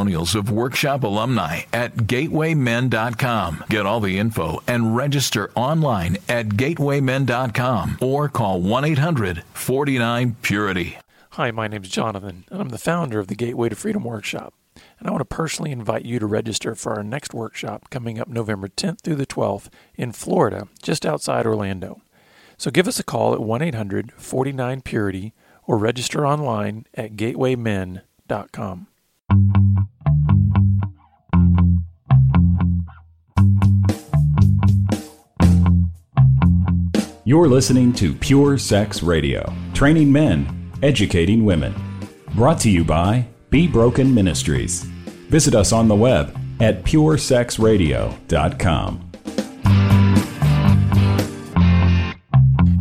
testimonials of workshop alumni at gatewaymen.com. Get all the info and register online at gatewaymen.com or call 1 800 49 Purity. Hi, my name is Jonathan, and I'm the founder of the Gateway to Freedom Workshop. And I want to personally invite you to register for our next workshop coming up November 10th through the 12th in Florida, just outside Orlando. So give us a call at 1 800 49 Purity or register online at gatewaymen.com. You're listening to Pure Sex Radio, training men, educating women. Brought to you by Be Broken Ministries. Visit us on the web at puresexradio.com.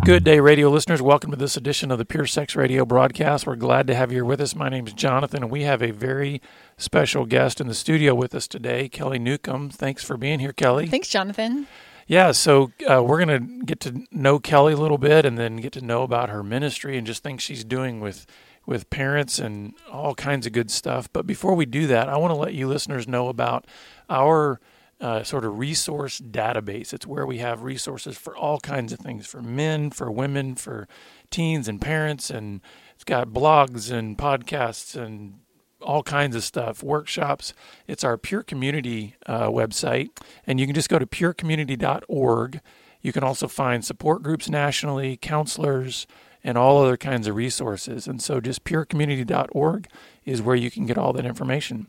Good day, radio listeners. Welcome to this edition of the Pure Sex Radio broadcast. We're glad to have you here with us. My name is Jonathan, and we have a very special guest in the studio with us today, Kelly Newcom. Thanks for being here, Kelly. Thanks, Jonathan. Yeah, so uh, we're going to get to know Kelly a little bit and then get to know about her ministry and just things she's doing with with parents and all kinds of good stuff. But before we do that, I want to let you listeners know about our uh, sort of resource database. It's where we have resources for all kinds of things for men, for women, for teens and parents. And it's got blogs and podcasts and all kinds of stuff, workshops. It's our Pure Community uh, website. And you can just go to purecommunity.org. You can also find support groups nationally, counselors, and all other kinds of resources. And so just purecommunity.org is where you can get all that information.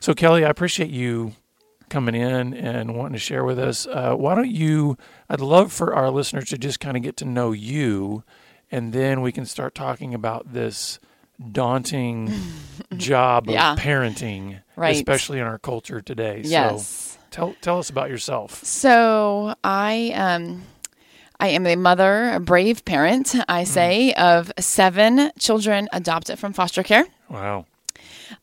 So, Kelly, I appreciate you coming in and wanting to share with us. Uh, why don't you? I'd love for our listeners to just kind of get to know you, and then we can start talking about this daunting job Yeah. of parenting, Right. especially in our culture today. Yes. So tell tell us about yourself. So I um I am a mother, a brave parent, I say, of seven children adopted from foster care. Wow.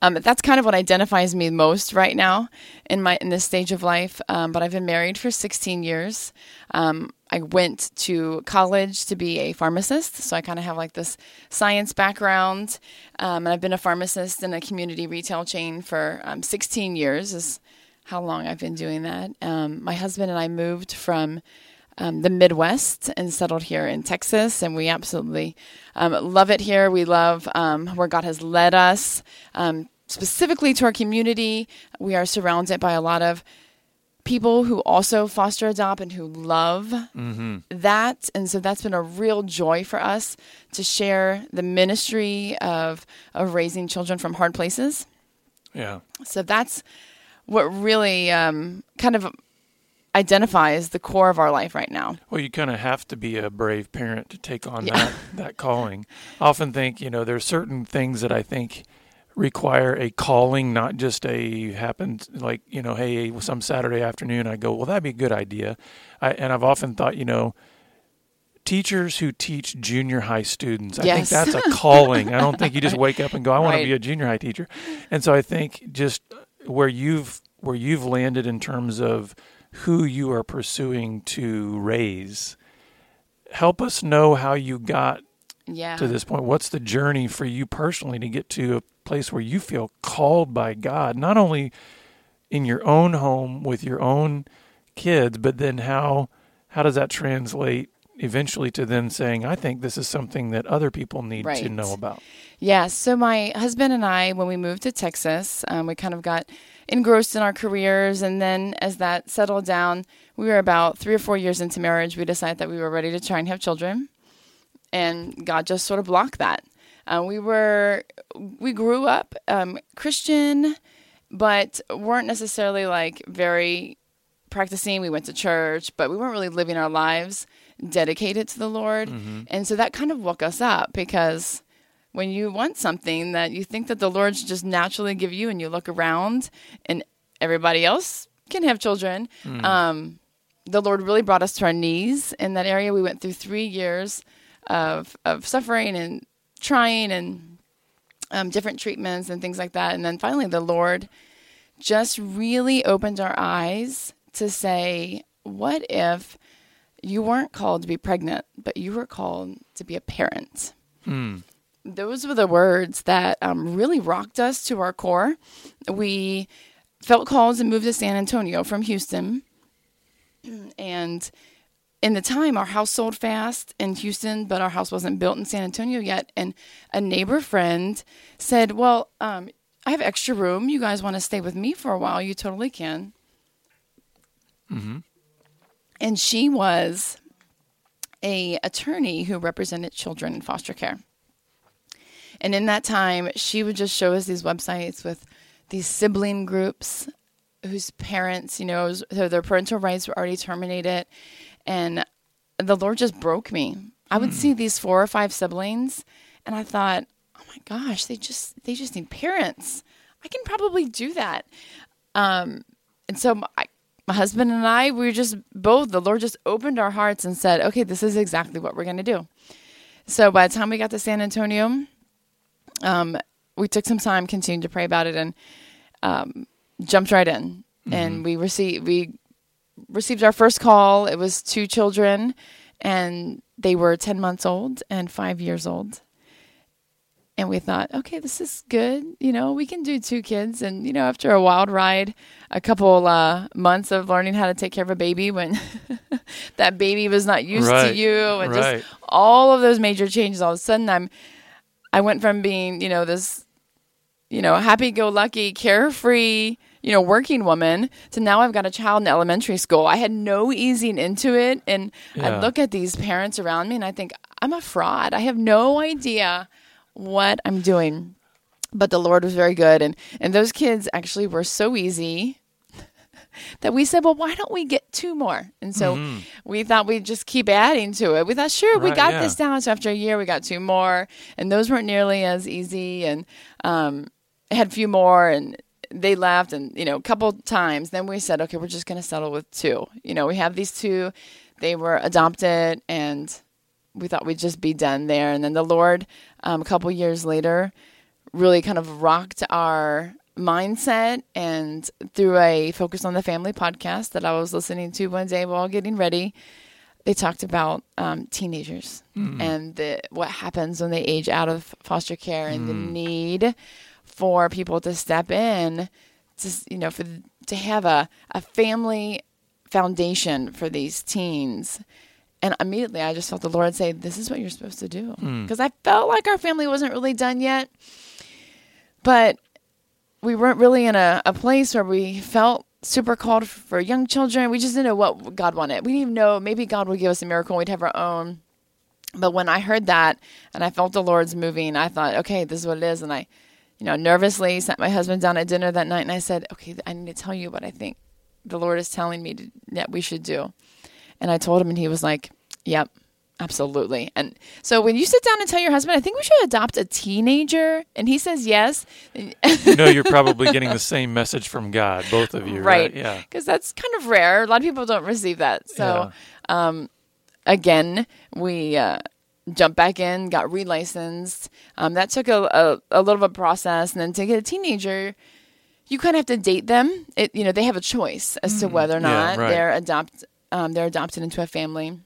Um, that's kind of what identifies me most right now in my in this stage of life. Um, but I've been married for 16 years. Um, I went to college to be a pharmacist, so I kind of have like this science background. Um, and I've been a pharmacist in a community retail chain for um, 16 years. Is how long I've been doing that. Um, my husband and I moved from um, the Midwest and settled here in Texas, and we absolutely um, love it here. We love um, where God has led us, um, specifically to our community. We are surrounded by a lot of people who also foster adopt and who love that. And so that's been a real joy for us to share the ministry of, of raising children from hard places. Yeah. So that's what really um, kind of identifies the core of our life right now. Well, you kind of have to be a brave parent to take on Yeah. that that calling. I often think, you know, there's certain things that I think require a calling, not just a happens like, you know, hey, some Saturday afternoon I go, well, that'd be a good idea. I, and I've often thought, you know, teachers who teach junior high students, I think that's a calling. I don't think you just wake up and go, I want to be a junior high teacher. And so I think just where you've where you've landed in terms of who you are pursuing to raise help us know how you got Yeah. to this point. What's the journey for you personally to get to a place where you feel called by God, not only in your own home with your own kids, but then how how does that translate eventually to then saying, I think this is something that other people need to know about. Yeah, so my husband and I, when we moved to Texas, um, we kind of got engrossed in our careers. And then as that settled down, we were about three or four years into marriage. We decided that we were ready to try and have children. And God just sort of blocked that. Uh, we were, we grew up um, Christian, but weren't necessarily like very practicing. We went to church, but we weren't really living our lives dedicated to the Lord. And so that kind of woke us up because when you want something that you think that the Lord should just naturally give you, and you look around and everybody else can have children. Um, the Lord really brought us to our knees in that area. We went through three years of of suffering and trying and um, different treatments and things like that. And then finally, the Lord just really opened our eyes to say, what if you weren't called to be pregnant, but you were called to be a parent? Those were the words that um, really rocked us to our core. We felt called to move to San Antonio from Houston. And in the time, our house sold fast in Houston, but our house wasn't built in San Antonio yet. And a neighbor friend said, Well, um, I have extra room. You guys want to stay with me for a while? You totally can. And she was a attorney who represented children in foster care. And in that time, she would just show us these websites with these sibling groups whose parents, you know, so their parental rights were already terminated. And the Lord just broke me. I would see these four or five siblings, and I thought, oh my gosh, they just they just need parents. I can probably do that. Um, and so my, my husband and I, we were just both. The Lord just opened our hearts and said, okay, this is exactly what we're going to do. So by the time we got to San Antonio, um, we took some time, continued to pray about it, and um, jumped right in. And we received we received our first call. It was two children, and they were ten months old and five years old. And we thought, okay, this is good. You know, we can do two kids. And you know, after a wild ride, a couple uh, months of learning how to take care of a baby when that baby was not used to you, and right. just all of those major changes. All of a sudden, I'm I went from being, you know, this, you know, happy go lucky, carefree, you know, working woman to now I've got a child in elementary school. I had no easing into it. And Yeah. I look at these parents around me and I think, I'm a fraud. I have no idea what I'm doing. But the Lord was very good. And, and those kids actually were so easy that we said, well, why don't we get two more? And so we thought we'd just keep adding to it. We thought, sure, we got yeah. this down. So after a year, we got two more, and those weren't nearly as easy. And um, had a few more, and they left, and you know, a couple times. Then we said, okay, we're just going to settle with two. You know, we have these two. They were adopted, and we thought we'd just be done there. And then the Lord, um, a couple years later, really kind of rocked our mindset and through a focus on the family podcast that I was listening to one day while getting ready, they talked about um, teenagers hmm. and the, what happens when they age out of foster care and the hmm. need for people to step in to you know for to have a, a family foundation for these teens. And immediately I just felt the Lord say, "This is what you're supposed to do." Hmm. Because I felt like our family wasn't really done yet, but we weren't really in a, a place where we felt super called for young children. We just didn't know what God wanted. We didn't even know maybe God would give us a miracle. and We'd have our own. But when I heard that and I felt the Lord's moving, I thought, okay, this is what it is. And I, you know, nervously sat my husband down at dinner that night and I said, okay, I need to tell you what I think the Lord is telling me to, that we should do. And I told him, and he was like, yep, absolutely. And so when you sit down and tell your husband, I think we should adopt a teenager, and he says yes, you know you're probably getting the same message from God, both of you, right? right? Yeah. Because that's kind of rare. A lot of people don't receive that. So, um, again, we uh, jumped back in, got relicensed. Um, that took a, a, a little bit of process, and then to get a teenager, you kind of have to date them. It, you know, they have a choice as to whether or Mm. Yeah, not right. they're adopt um, they're adopted into a family.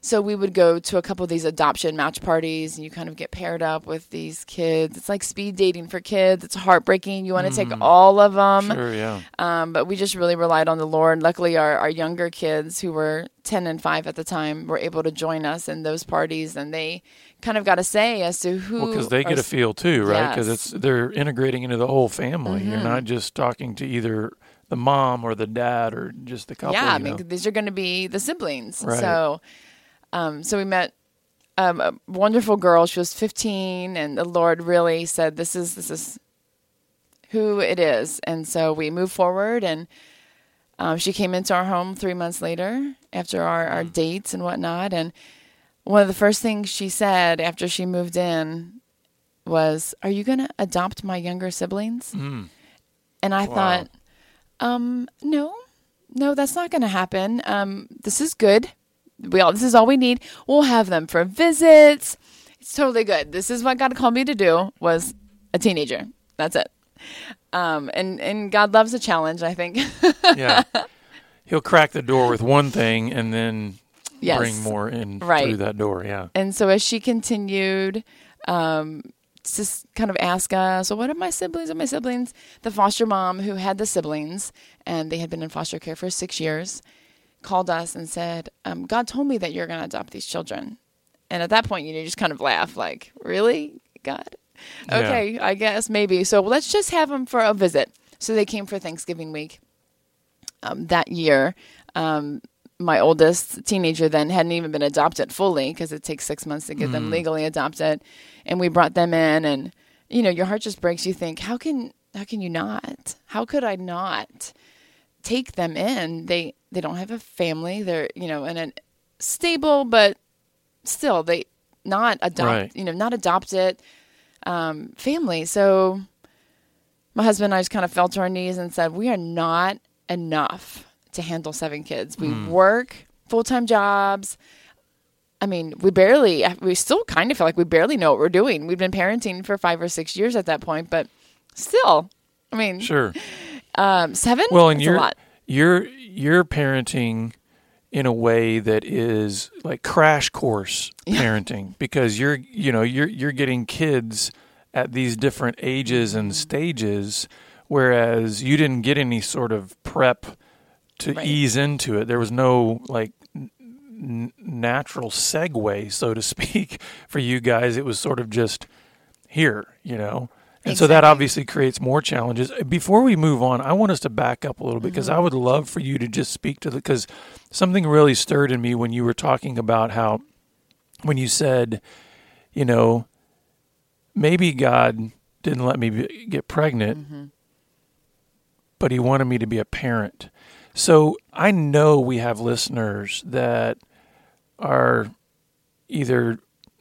So we would go to a couple of these adoption match parties, and you kind of get paired up with these kids. It's like speed dating for kids. It's heartbreaking. You want to take all of them. Sure, yeah. Um, but we just really relied on the Lord. Luckily, our, our younger kids, who were 10 and 5 at the time, were able to join us in those parties, and they kind of got a say as to who. Well, because they are get a feel too, right? Because Yes. Mm-hmm. it's they're integrating into the whole family. You're not just talking to either the mom or the dad or just the couple. Yeah, I mean, know? these are going to be the siblings. Right. So, um, so we met um, a wonderful girl. She was 15, and the Lord really said, "This is this is who it is." And so we moved forward, and um, she came into our home three months later after our, our dates and whatnot. And one of the first things she said after she moved in was, "Are you going to adopt my younger siblings?" Mm. And I Wow. thought, um, no, no, that's not going to happen. Um, this is good. We all, this is all we need. We'll have them for visits. It's totally good. This is what God called me to do. Was a teenager. That's it. Um, and and God loves a challenge. I think. Yeah. He'll crack the door with one thing and then Yes. bring more in Right. through that door. Yeah. And so as she continued, um, to kind of ask us, so what are my siblings? Are my siblings? The foster mom who had the siblings, and they had been in foster care for six years, called us and said, um, God told me that you're going to adopt these children. And at that point, you know, you just kind of laugh, like, really, God? Yeah. Okay, I guess maybe. So let's just have them for a visit. So they came for Thanksgiving week um, that year. Um, my oldest teenager then hadn't even been adopted fully because it takes six months to get them legally adopted, and we brought them in, and you know your heart just breaks. You think, how can how can you not? How could I not take them in? They they don't have a family. They're you know in a stable, but still they not adopt Right. you know not adopted um, family. So my husband and I just kind of fell to our knees and said, we are not enough to handle seven kids. We work full time jobs. I mean, we barely, we still kind of feel like we barely know what we're doing. We've been parenting for five or six years at that point, but still, I mean, Sure. um, seven? Well, and That's you're you're you're parenting in a way that is like crash course parenting because you're you know you're you're getting kids at these different ages and stages whereas you didn't get any sort of prep to Right. ease into it. There was no like n- natural segue so to speak for you guys. It was sort of just here you know and so that obviously creates more challenges. Before we move on, I want us to back up a little bit because mm-hmm. I would love for you to just speak to the because something really stirred in me when you were talking about how when you said, you know, maybe God didn't let me be, get pregnant, mm-hmm. but He wanted me to be a parent. So I know we have listeners that are either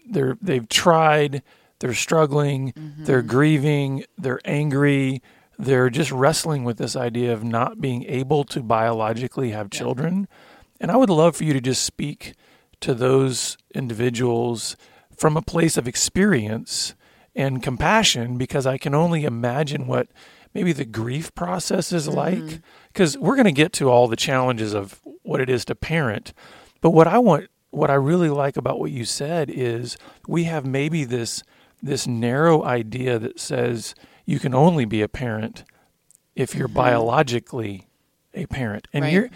they're they've tried, they're struggling, they're mm-hmm. grieving, they're angry, they're just wrestling with this idea of not being able to biologically have children. And I would love for you to just speak to those individuals from a place of experience and compassion because I can only imagine what maybe the grief process is mm-hmm. like. Because we're going to get to all the challenges of what it is to parent. But what I want what I really like about what you said is we have maybe this this narrow idea that says you can only be a parent if you're mm-hmm. biologically a parent and Right. you're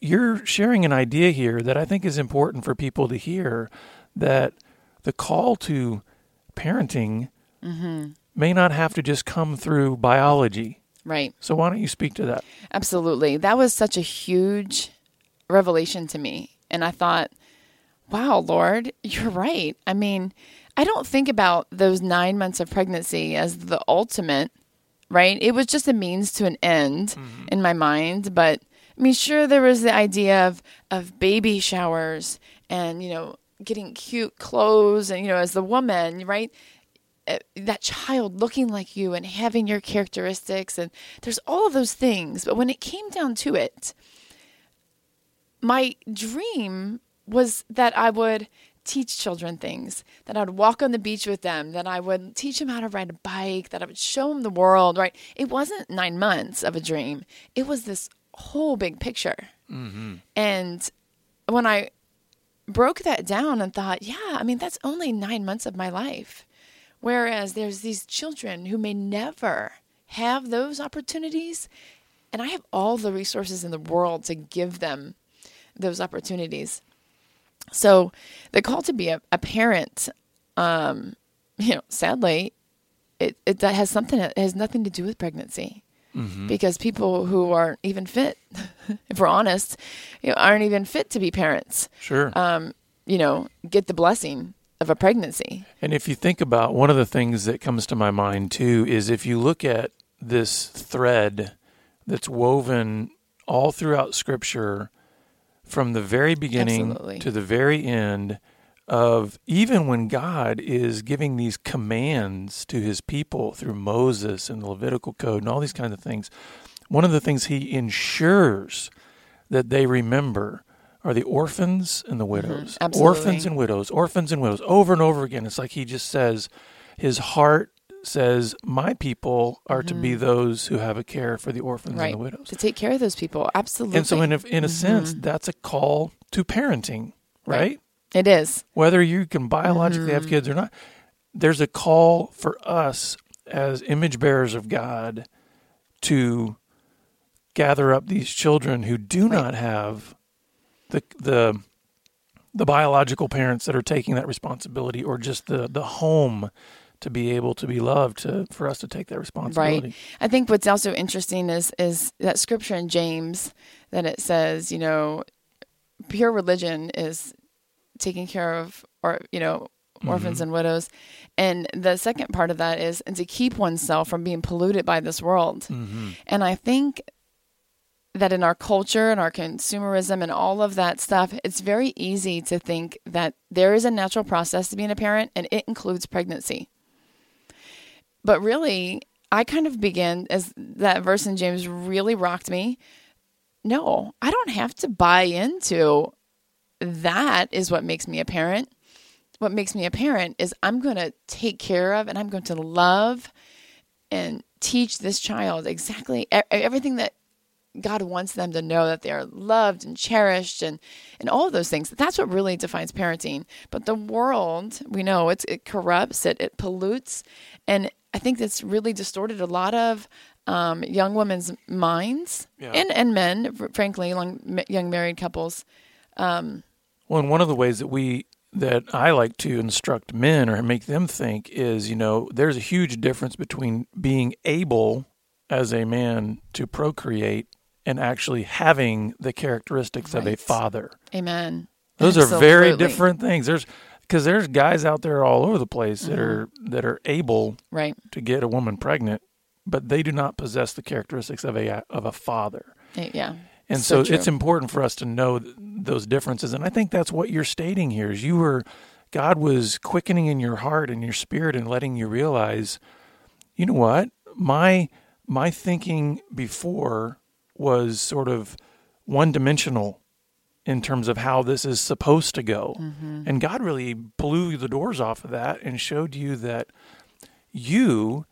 you're sharing an idea here that I think is important for people to hear that the call to parenting mm-hmm. may not have to just come through biology. Right. So why don't you speak to that? Absolutely. That was such a huge revelation to me. And I thought, wow, Lord, you're right. I mean, I don't think about those nine months of pregnancy as the ultimate, right? It was just a means to an end in my mind. But I mean, sure, there was the idea of, of baby showers and, you know, getting cute clothes and, you know, as the woman, right? uh, that child looking like you and having your characteristics and there's all of those things but when it came down to it my dream was that i would teach children things that i would walk on the beach with them that i would teach them how to ride a bike that i would show them the world right? It wasn't nine months of a dream. It was this whole big picture. Mm-hmm. And when i broke that down and thought yeah i mean that's only nine months of my life. Whereas there's these children who may never have those opportunities, and I have all the resources in the world to give them those opportunities. So the call to be a, a parent, um, you know, sadly, it, it that has something that has nothing to do with pregnancy. Because people who aren't even fit, if we're honest, you know, aren't even fit to be parents, Sure. um, you know, get the blessing of a pregnancy. And if you think about one of the things that comes to my mind too is if you look at this thread that's woven all throughout Scripture from the very beginning Absolutely. to the very end of even when God is giving these commands to his people through Moses and the Levitical code and all these kinds of things, one of the things he ensures that they remember are the orphans and the mm-hmm. widows. absolutely. Orphans and widows, orphans and widows, over and over again. It's like he just says, his heart says, My people are to be those who have a care for the orphans right. and the widows. To take care of those people. Absolutely. And so, in a, in a sense, that's a call to parenting, right? Right. it is. Whether you can biologically Mm-hmm. have kids or not, there's a call for us as image bearers of God to gather up these children who do not have the the the biological parents that are taking that responsibility or just the the home to be able to be loved to for us to take that responsibility. Right. I think what's also interesting is is that scripture in James that it says, you know, pure religion is taking care of or you know orphans mm-hmm. and widows. And the second part of that is and to keep oneself from being polluted by this world. Mm-hmm. And i think that in our culture and our consumerism and all of that stuff it's very easy to think that there is a natural process to being a parent and it includes pregnancy but really i kind of began as that verse in james really rocked me no i don't have to buy into that is what makes me a parent what makes me a parent is i'm going to take care of and i'm going to love and teach this child exactly everything that God wants them to know that they are loved and cherished and, and all of those things. That's what really defines parenting. But the world, we know it's, it corrupts, it, it pollutes. And I think that's really distorted a lot of um, young women's minds Yeah. and, and men, frankly, young, young married couples. Well, and one of the ways that we that I like to instruct men or make them think is, you know, there's a huge difference between being able as a man to procreate and actually having the characteristics of a father. Amen. Those are very different things. There's because there's guys out there all over the place that mm-hmm. are that are able Right. to get a woman pregnant, but they do not possess the characteristics of a of a father. Yeah. And so, So it's important for us to know th- those differences. And I think that's what you're stating here is you were God was quickening in your heart and your spirit and letting you realize, you know what? My my thinking before was sort of one dimensional in terms of how this is supposed to go. Mm-hmm. And God really blew the doors off of that and showed you that you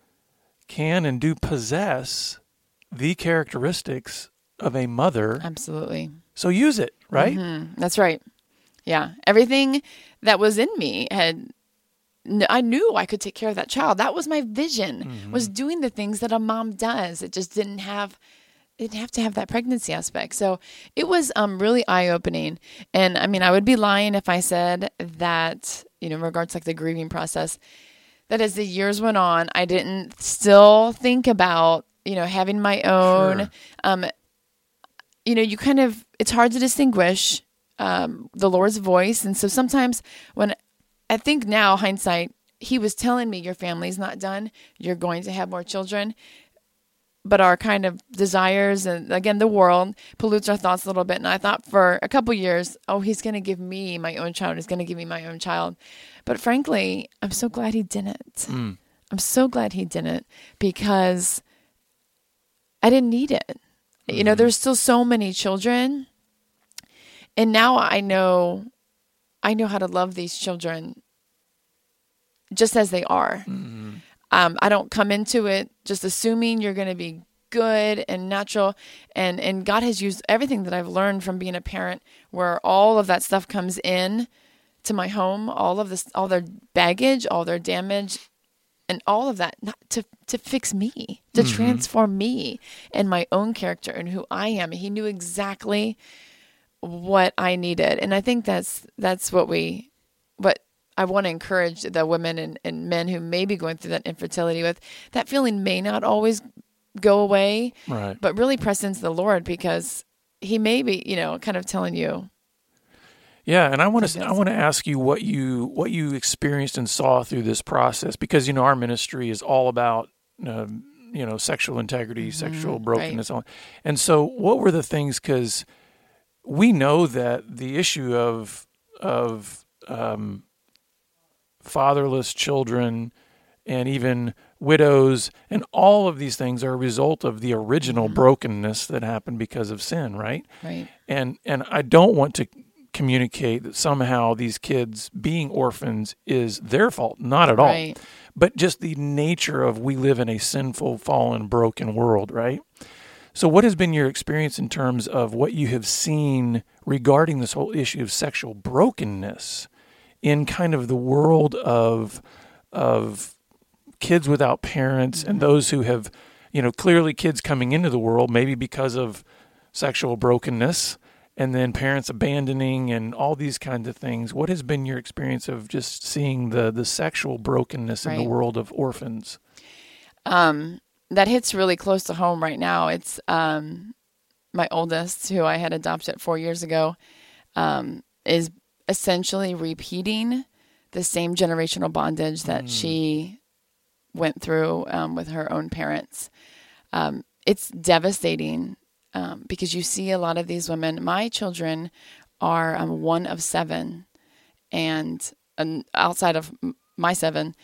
can and do possess the characteristics of a mother. Absolutely. So use it, right? Mm-hmm. That's right. Yeah. Everything that was in me had I knew I could take care of that child. That was my vision. Was doing the things that a mom does. It just didn't have didn't have to have that pregnancy aspect. So it was um really eye opening. And I mean, I would be lying if I said that, you know, in regards to like the grieving process, that as the years went on, I didn't still think about, you know, having my own Sure. um you know, you kind of it's hard to distinguish um, the Lord's voice, and so sometimes when I think now hindsight, He was telling me your family's not done, you're going to have more children, but our kind of desires and again the world pollutes our thoughts a little bit. And I thought for a couple years, oh, He's going to give me my own child. He's going to give me my own child, but frankly, I'm so glad He didn't. Mm. I'm so glad He didn't because I didn't need it. You know, mm-hmm. there's still so many children. And now I know I know how to love these children just as they are. Mm-hmm. Um, I don't come into it just assuming you're going to be good and natural and and God has used everything that I've learned from being a parent where all of that stuff comes in to my home, all of this all their baggage, all their damage and all of that not to to fix me, to transform me and my own character and who I am. He knew exactly what I needed. And I think that's that's what we what I want to encourage the women and, and men who may be going through that infertility with that feeling may not always go away, Right. but really press into the Lord because he may be, you know, kind of telling you, Yeah, and I want to I want to ask you what you what you experienced and saw through this process because you know our ministry is all about um, you know sexual integrity, sexual brokenness, all and so what were the things because we know that the issue of of um, fatherless children and even widows and all of these things are a result of the original Mm-hmm. brokenness that happened because of sin right Right. and and I don't want to communicate that somehow these kids being orphans is their fault not at all Right. but just the nature of we live in a sinful fallen broken world right so what has been your experience in terms of what you have seen regarding this whole issue of sexual brokenness in kind of the world of of kids without parents and those who have you know clearly kids coming into the world maybe because of sexual brokenness and then parents abandoning and all these kinds of things. What has been your experience of just seeing the the sexual brokenness in the world of orphans? Um, that hits really close to home right now. It's um, my oldest, who I had adopted four years ago, um, is essentially repeating the same generational bondage that she went through um, with her own parents. Um, it's devastating um, because you see a lot of these women. My children are um, one of seven, and, and outside of my seven,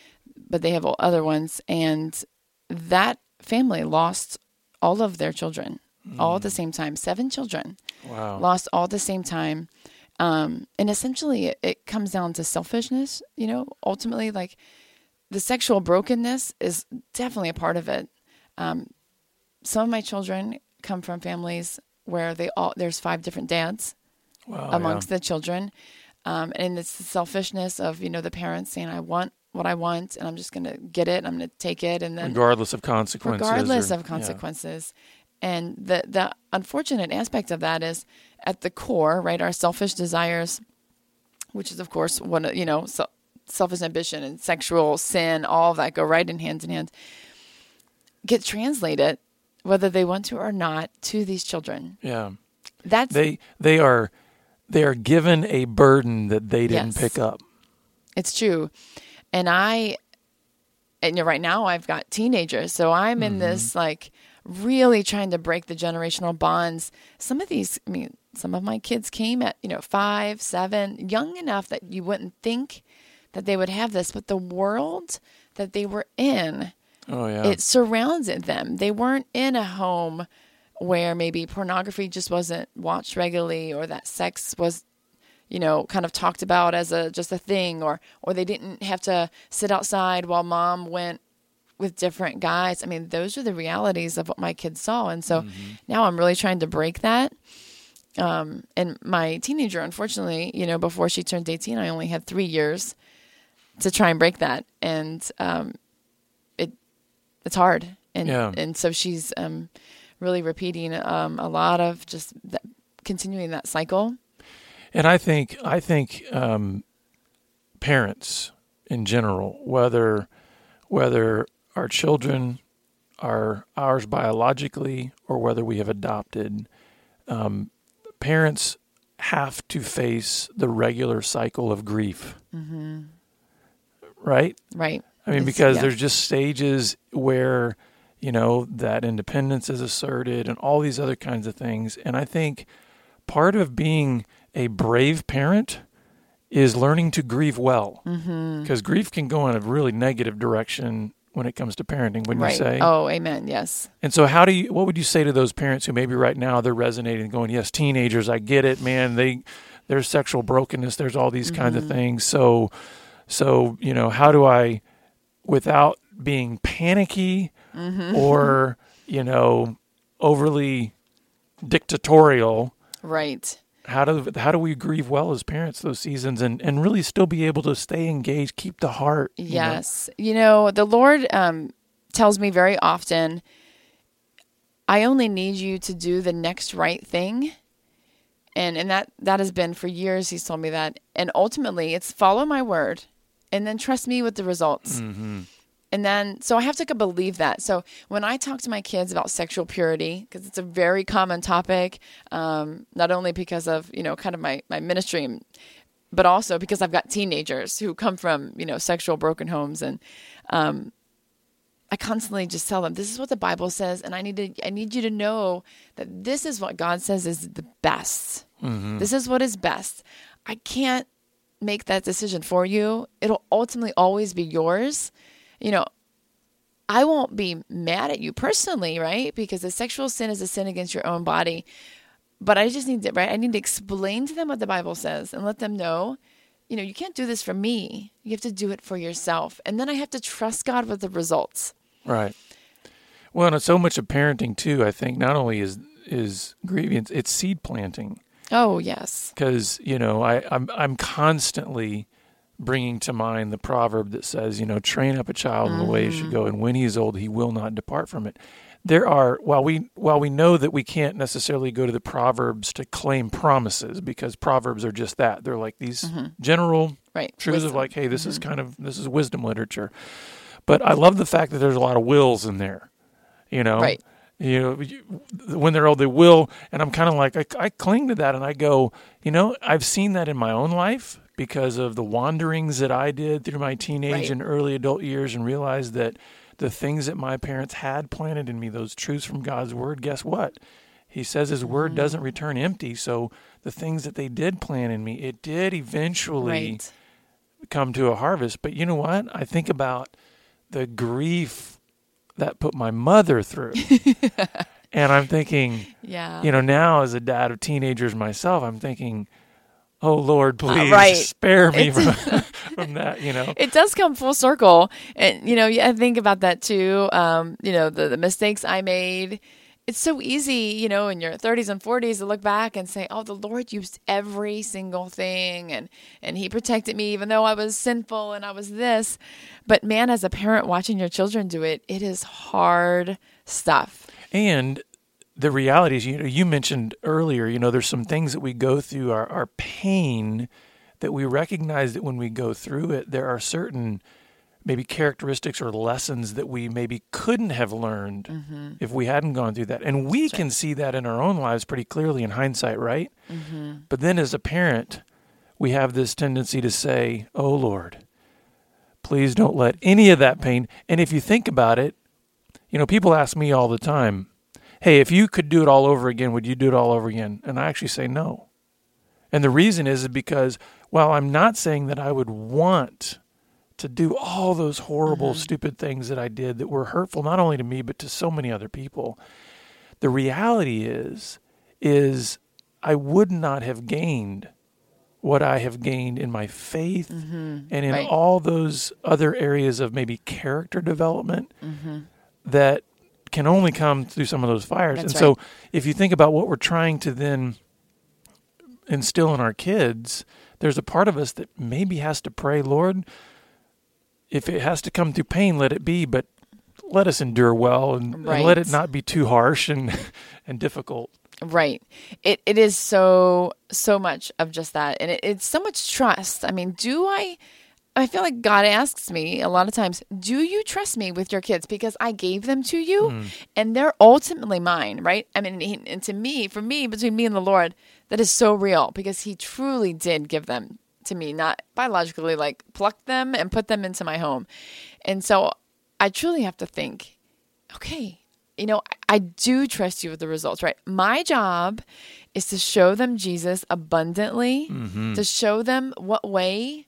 but they have other ones, and that family lost all of their children all at the same time. Seven children wow lost all at the same time. Um, and essentially, it, it comes down to selfishness. You know, ultimately, like the sexual brokenness is definitely a part of it. Um, some of my children come from families where they all there's five different dads wow amongst the children, um, and it's the selfishness of you know the parents saying, "I want what I want, and I'm just going to get it. I'm going to take it," and then regardless of consequences regardless or- of yeah. consequences. And the the unfortunate aspect of that is at the core, right? Our selfish desires, which is of course one of you know so, selfish ambition and sexual sin, all of that go right in hands in hand. Get translated, whether they want to or not, to these children. yeah That's they they are they are given a burden that they didn't Yes. pick up It's true. And I, and you know, right now I've got teenagers. So I'm in mm-hmm. this like really trying to break the generational bonds. Some of these, I mean, some of my kids came at, you know, five, seven, young enough that you wouldn't think that they would have this, but the world that they were in, oh yeah it surrounded them. They weren't in a home where maybe pornography just wasn't watched regularly or that sex was you know kind of talked about as a just a thing or or they didn't have to sit outside while mom went with different guys. I mean, those are the realities of what my kids saw. And so now I'm really trying to break that. Um, and my teenager, unfortunately, you know, before she turned 18, I only had three years to try and break that. And, um, it, it's hard. And, Yeah. and so she's, um, really repeating, um, a lot of just that, continuing that cycle. And I think I think um, parents in general, whether whether our children are ours biologically or whether we have adopted, um, parents have to face the regular cycle of grief. Right? Right. I mean, It's- because yeah. there's just stages where, you know, that independence is asserted and all these other kinds of things. And I think part of being a brave parent is learning to grieve well. Mm-hmm. Because grief can go in a really negative direction when it comes to parenting, wouldn't right. you say? Oh, amen. Yes. And so, how do you? What would you say to those parents who maybe right now they're resonating, going, "Yes, teenagers, I get it, man. They there's sexual brokenness. There's all these kinds Mm-hmm. of things. So, so you know, how do I, without being panicky Mm-hmm. or you know, overly dictatorial, Right. How do how do we grieve well as parents those seasons and and really still be able to stay engaged, keep the heart? you know? Yes. You know, the Lord um, tells me very often, I only need you to do the next right thing. And and that that has been for years he's told me that. And ultimately it's follow my word and then trust me with the results. And then so I have to believe that. So when I talk to my kids about sexual purity, because it's a very common topic, um, not only because of, you know, kind of my, my ministry but also because I've got teenagers who come from, you know, sexual broken homes and um I constantly just tell them this is what the Bible says and I need to I need you to know that this is what God says is the best. This is what is best. I can't make that decision for you. It'll ultimately always be yours. You know, I won't be mad at you personally, right? Because a sexual sin is a sin against your own body. But I just need to, right? I need to explain to them what the Bible says and let them know, you know, you can't do this for me. You have to do it for yourself. And then I have to trust God with the results. Right. Well, and it's so much of parenting too. I think not only is is grievance, it's seed planting. Oh yes. Because you know, I I'm I'm constantly bringing to mind the proverb that says, you know, train up a child in the way he should mm-hmm. go, and when he is old, he will not depart from it. There are while we while we know that we can't necessarily go to the proverbs to claim promises because proverbs are just that they're like these mm-hmm. general Right. truths of like, hey, this is mm-hmm. kind of this is wisdom literature. But I love the fact that there's a lot of wills in there. You know, Right. You know, when they're old, they will, and I'm kind of like I, I cling to that, and I go, you know, I've seen that in my own life because of the wanderings that I did through my teenage Right. and early adult years, and realized that the things that my parents had planted in me, those truths from God's word, guess what? He says His word Mm-hmm. doesn't return empty. So the things that they did plant in me, it did eventually Right. come to a harvest. But you know what? I think about the grief that put my mother through. and I'm thinking, Yeah. you know, now as a dad of teenagers myself, I'm thinking, oh Lord, please Uh, right. spare me from, from that, you know. it does come full circle and you know i think about that too um, you know the, the mistakes i made it's so easy you know in your 30s and 40s to look back and say oh the lord used every single thing and and he protected me even though i was sinful and i was this. But man as a parent watching your children do it it is hard stuff. And the reality is, you know, you mentioned earlier, you know, there's some things that we go through, our, our pain, that we recognize that when we go through it, there are certain maybe characteristics or lessons that we maybe couldn't have learned mm-hmm. if we hadn't gone through that. And we can see that in our own lives pretty clearly in hindsight, right? Mm-hmm. But then as a parent, we have this tendency to say, Oh Lord, please don't let any of that pain. And if you think about it, you know, people ask me all the time, hey, if you could do it all over again, would you do it all over again? And I actually say no. And the reason is, is because while I'm not saying that I would want to do all those horrible, mm-hmm. stupid things that I did that were hurtful not only to me but to so many other people, the reality is, is I would not have gained what I have gained in my faith mm-hmm. and in Right. all those other areas of maybe character development mm-hmm. that can only come through some of those fires. That's and so if you think about what we're trying to then instill in our kids, there's a part of us that maybe has to pray, Lord, if it has to come through pain, let it be, but let us endure well and, and let it not be too harsh and and difficult. Right. It it is so so much of just that, and it, it's so much trust. I mean, do I? I feel like God asks me a lot of times, "Do you trust me with your kids? Because I gave them to you, hmm. and they're ultimately mine." Right. I mean, and to me, for me, between me and the Lord, that is so real because He truly did give them to me, not biologically, like plucked them and put them into my home, and so I truly have to think, okay, you know, I- do trust you with the results, right? My job is to show them Jesus abundantly, to show them what way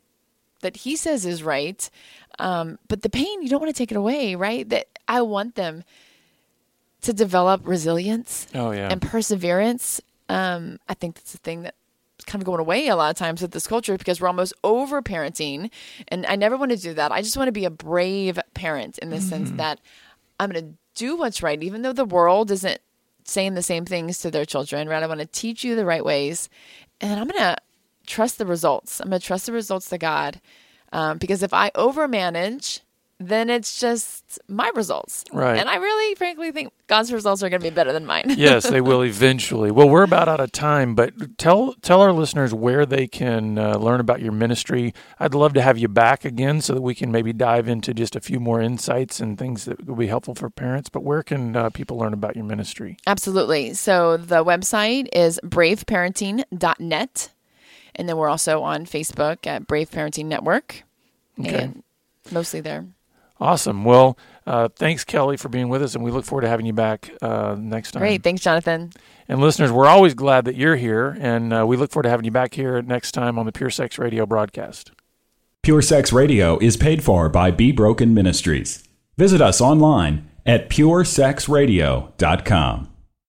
that he says is right. Um, but the pain, you don't want to take it away, right? That I want them to develop resilience Oh yeah. and perseverance. Um, I think that's the thing that kind of going away a lot of times with this culture because we're almost over parenting. And I never want to do that. I just want to be a brave parent in the sense that I'm going to do what's right, even though the world isn't saying the same things to their children, right? I want to teach you the right ways. And I'm going to trust the results. I'm going to trust the results to God. Um, because if I overmanage, then it's just my results. Right. And I really, frankly, think God's results are going to be better than mine. yes, they will eventually. Well, we're about out of time, but tell tell our listeners where they can uh, learn about your ministry. I'd love to have you back again so that we can maybe dive into just a few more insights and things that will be helpful for parents. But where can uh, people learn about your ministry? Absolutely. So the website is braveparenting.net. And then we're also on Facebook at Brave Parenting Network. Okay. And mostly there. Awesome. Well, Uh, thanks, Kelly, for being with us, and we look forward to having you back uh, next time. Great. Thanks, Jonathan. And listeners, we're always glad that you're here, and uh, we look forward to having you back here next time on the Pure Sex Radio broadcast. Pure Sex Radio is paid for by Be Broken Ministries. Visit us online at puresexradio.com.